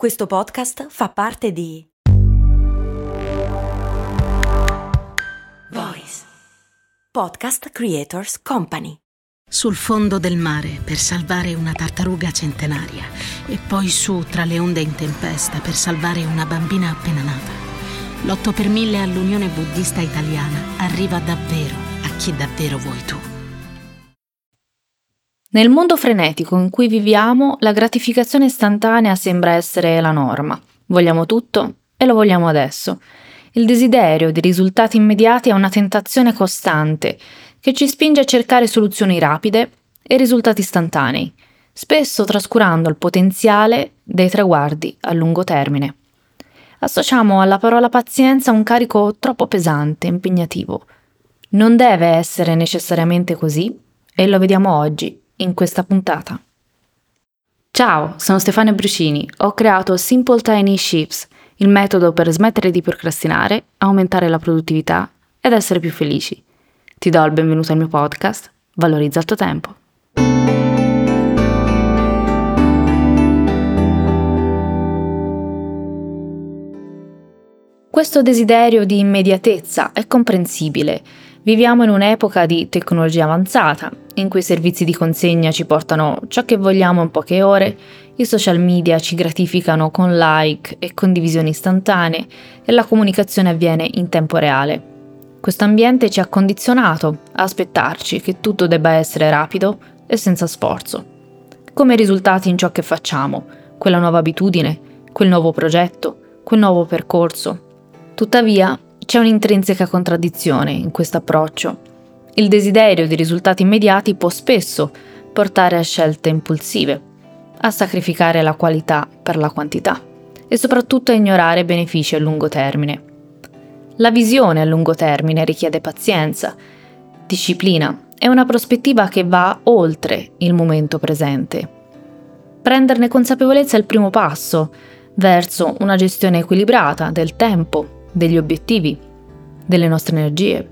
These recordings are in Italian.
Questo podcast fa parte di Voice Podcast Creators Company. Sul fondo del mare per salvare una tartaruga centenaria e poi su tra le onde in tempesta per salvare una bambina appena nata. L'8 per 1000 all'Unione Buddista Italiana arriva davvero a chi davvero vuoi tu. Nel mondo frenetico in cui viviamo, la gratificazione istantanea sembra essere la norma. Vogliamo tutto e lo vogliamo adesso. Il desiderio di risultati immediati è una tentazione costante che ci spinge a cercare soluzioni rapide e risultati istantanei, spesso trascurando il potenziale dei traguardi a lungo termine. Associamo alla parola pazienza un carico troppo pesante, impegnativo. Non deve essere necessariamente così e lo vediamo oggi in questa puntata. Ciao, sono Stefania Brucini. Ho creato Simple Tiny Shifts, il metodo per smettere di procrastinare, aumentare la produttività ed essere più felici. Ti do il benvenuto al mio podcast. Valorizza il tuo tempo. Questo desiderio di immediatezza è comprensibile Viviamo in un'epoca di tecnologia avanzata, in cui i servizi di consegna ci portano ciò che vogliamo in poche ore, i social media ci gratificano con like e condivisioni istantanee e la comunicazione avviene in tempo reale. Questo ambiente ci ha condizionato a aspettarci che tutto debba essere rapido e senza sforzo. Come risultati in ciò che facciamo, quella nuova abitudine, quel nuovo progetto, quel nuovo percorso. Tuttavia, c'è un'intrinseca contraddizione in questo approccio. Il desiderio di risultati immediati può spesso portare a scelte impulsive, a sacrificare la qualità per la quantità e soprattutto a ignorare benefici a lungo termine. La visione a lungo termine richiede pazienza, disciplina e una prospettiva che va oltre il momento presente. Prenderne consapevolezza è il primo passo verso una gestione equilibrata del tempo degli obiettivi, delle nostre energie.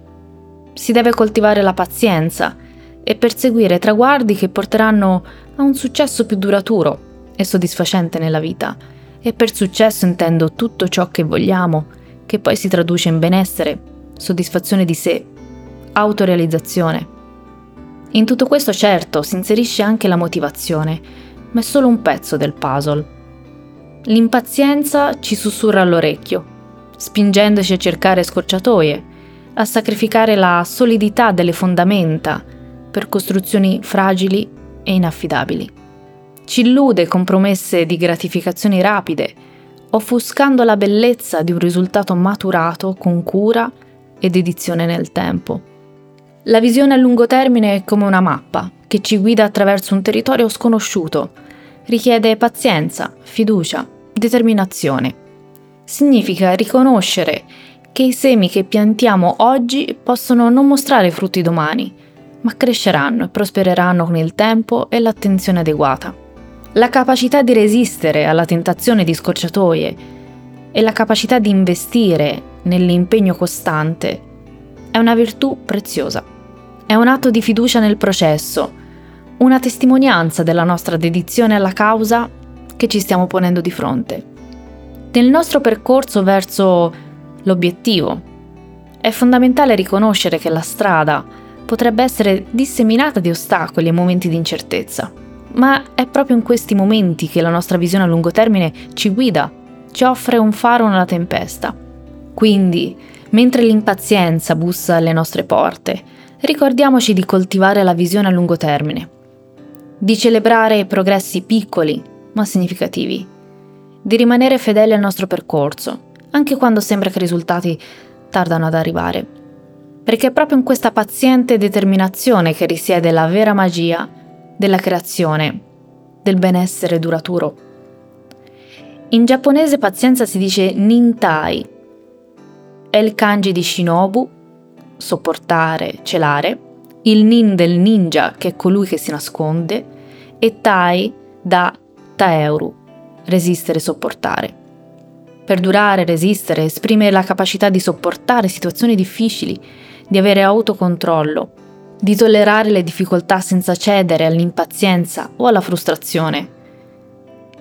Si deve coltivare la pazienza e perseguire traguardi che porteranno a un successo più duraturo e soddisfacente nella vita. E per successo intendo tutto ciò che vogliamo, che poi si traduce in benessere, soddisfazione di sé, autorealizzazione. In tutto questo certo si inserisce anche la motivazione, ma è solo un pezzo del puzzle. L'impazienza ci sussurra all'orecchio spingendoci a cercare scorciatoie, a sacrificare la solidità delle fondamenta per costruzioni fragili e inaffidabili. Ci illude con promesse di gratificazioni rapide, offuscando la bellezza di un risultato maturato con cura e dedizione nel tempo. La visione a lungo termine è come una mappa che ci guida attraverso un territorio sconosciuto. Richiede pazienza, fiducia, determinazione significa riconoscere che i semi che piantiamo oggi possono non mostrare frutti domani, ma cresceranno e prospereranno con il tempo e l'attenzione adeguata. La capacità di resistere alla tentazione di scorciatoie e la capacità di investire nell'impegno costante è una virtù preziosa. È un atto di fiducia nel processo, una testimonianza della nostra dedizione alla causa che ci stiamo ponendo di fronte. Nel nostro percorso verso l'obiettivo è fondamentale riconoscere che la strada potrebbe essere disseminata di ostacoli e momenti di incertezza, ma è proprio in questi momenti che la nostra visione a lungo termine ci guida, ci offre un faro nella tempesta. Quindi, mentre l'impazienza bussa alle nostre porte, ricordiamoci di coltivare la visione a lungo termine, di celebrare progressi piccoli ma significativi di rimanere fedeli al nostro percorso, anche quando sembra che i risultati tardano ad arrivare. Perché è proprio in questa paziente determinazione che risiede la vera magia della creazione, del benessere duraturo. In giapponese pazienza si dice nintai. È il kanji di shinobu, sopportare, celare, il nin del ninja, che è colui che si nasconde, e tai da taeuru, resistere sopportare. Perdurare, resistere, esprimere la capacità di sopportare situazioni difficili, di avere autocontrollo, di tollerare le difficoltà senza cedere all'impazienza o alla frustrazione.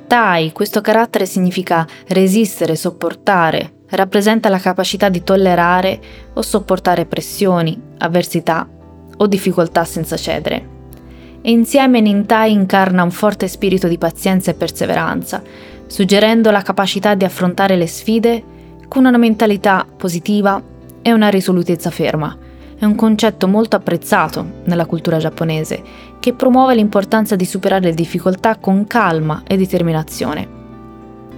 Tai, questo carattere significa resistere, sopportare, rappresenta la capacità di tollerare o sopportare pressioni, avversità o difficoltà senza cedere. E insieme Nintai incarna un forte spirito di pazienza e perseveranza, suggerendo la capacità di affrontare le sfide con una mentalità positiva e una risolutezza ferma. È un concetto molto apprezzato nella cultura giapponese, che promuove l'importanza di superare le difficoltà con calma e determinazione.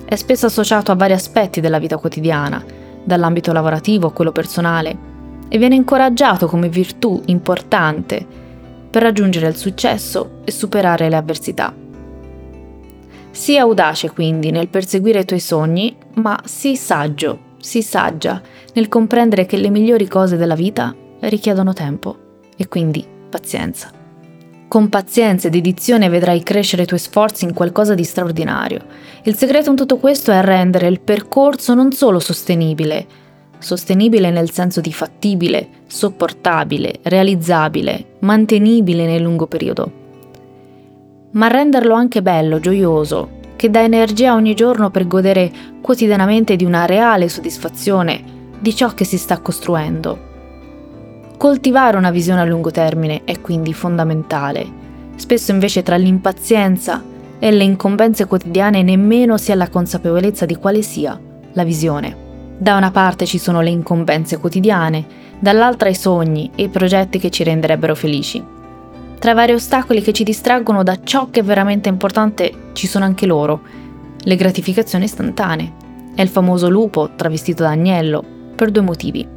È spesso associato a vari aspetti della vita quotidiana, dall'ambito lavorativo a quello personale, e viene incoraggiato come virtù importante per raggiungere il successo e superare le avversità. Sii audace quindi nel perseguire i tuoi sogni, ma sii saggio, sii saggia nel comprendere che le migliori cose della vita richiedono tempo e quindi pazienza. Con pazienza e dedizione vedrai crescere i tuoi sforzi in qualcosa di straordinario. Il segreto in tutto questo è rendere il percorso non solo sostenibile, sostenibile nel senso di fattibile, sopportabile, realizzabile, mantenibile nel lungo periodo, ma renderlo anche bello, gioioso, che dà energia ogni giorno per godere quotidianamente di una reale soddisfazione di ciò che si sta costruendo. Coltivare una visione a lungo termine è quindi fondamentale. Spesso invece tra l'impazienza e le incombenze quotidiane nemmeno si ha la consapevolezza di quale sia la visione. Da una parte ci sono le incombenze quotidiane, dall'altra i sogni e i progetti che ci renderebbero felici. Tra i vari ostacoli che ci distraggono da ciò che è veramente importante ci sono anche loro, le gratificazioni istantanee. È il famoso lupo travestito da agnello, per due motivi.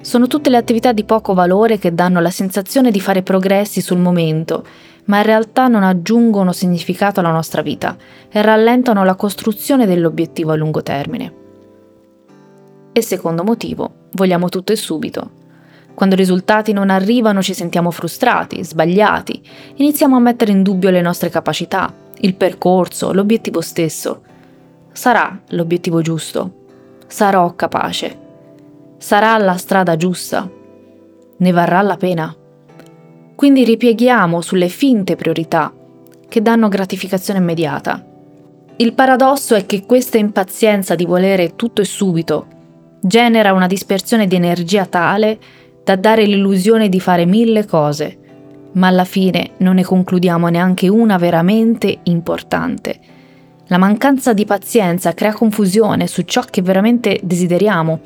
Sono tutte le attività di poco valore che danno la sensazione di fare progressi sul momento, ma in realtà non aggiungono significato alla nostra vita e rallentano la costruzione dell'obiettivo a lungo termine. E secondo motivo, vogliamo tutto e subito. Quando i risultati non arrivano ci sentiamo frustrati, sbagliati, iniziamo a mettere in dubbio le nostre capacità, il percorso, l'obiettivo stesso. Sarà l'obiettivo giusto? Sarò capace? Sarà la strada giusta? Ne varrà la pena? Quindi ripieghiamo sulle finte priorità che danno gratificazione immediata. Il paradosso è che questa impazienza di volere tutto e subito genera una dispersione di energia tale da dare l'illusione di fare mille cose, ma alla fine non ne concludiamo neanche una veramente importante. La mancanza di pazienza crea confusione su ciò che veramente desideriamo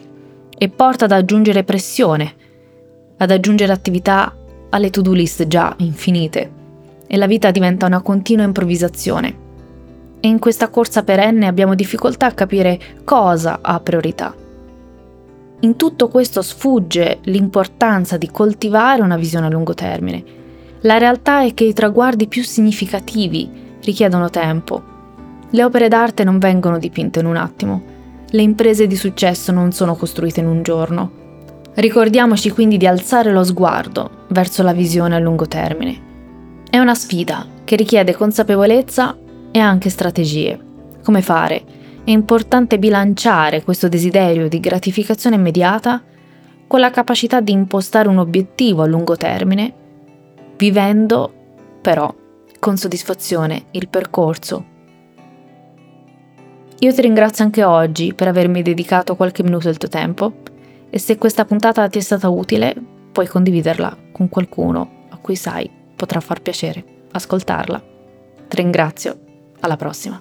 e porta ad aggiungere pressione, ad aggiungere attività alle to-do list già infinite e la vita diventa una continua improvvisazione. E in questa corsa perenne abbiamo difficoltà a capire cosa ha priorità. In tutto questo sfugge l'importanza di coltivare una visione a lungo termine. La realtà è che i traguardi più significativi richiedono tempo. Le opere d'arte non vengono dipinte in un attimo, le imprese di successo non sono costruite in un giorno. Ricordiamoci quindi di alzare lo sguardo verso la visione a lungo termine. È una sfida che richiede consapevolezza e anche strategie. Come fare? È importante bilanciare questo desiderio di gratificazione immediata con la capacità di impostare un obiettivo a lungo termine, vivendo però con soddisfazione il percorso io ti ringrazio anche oggi per avermi dedicato qualche minuto del tuo tempo e se questa puntata ti è stata utile, puoi condividerla con qualcuno a cui sai potrà far piacere ascoltarla. Ti ringrazio, alla prossima.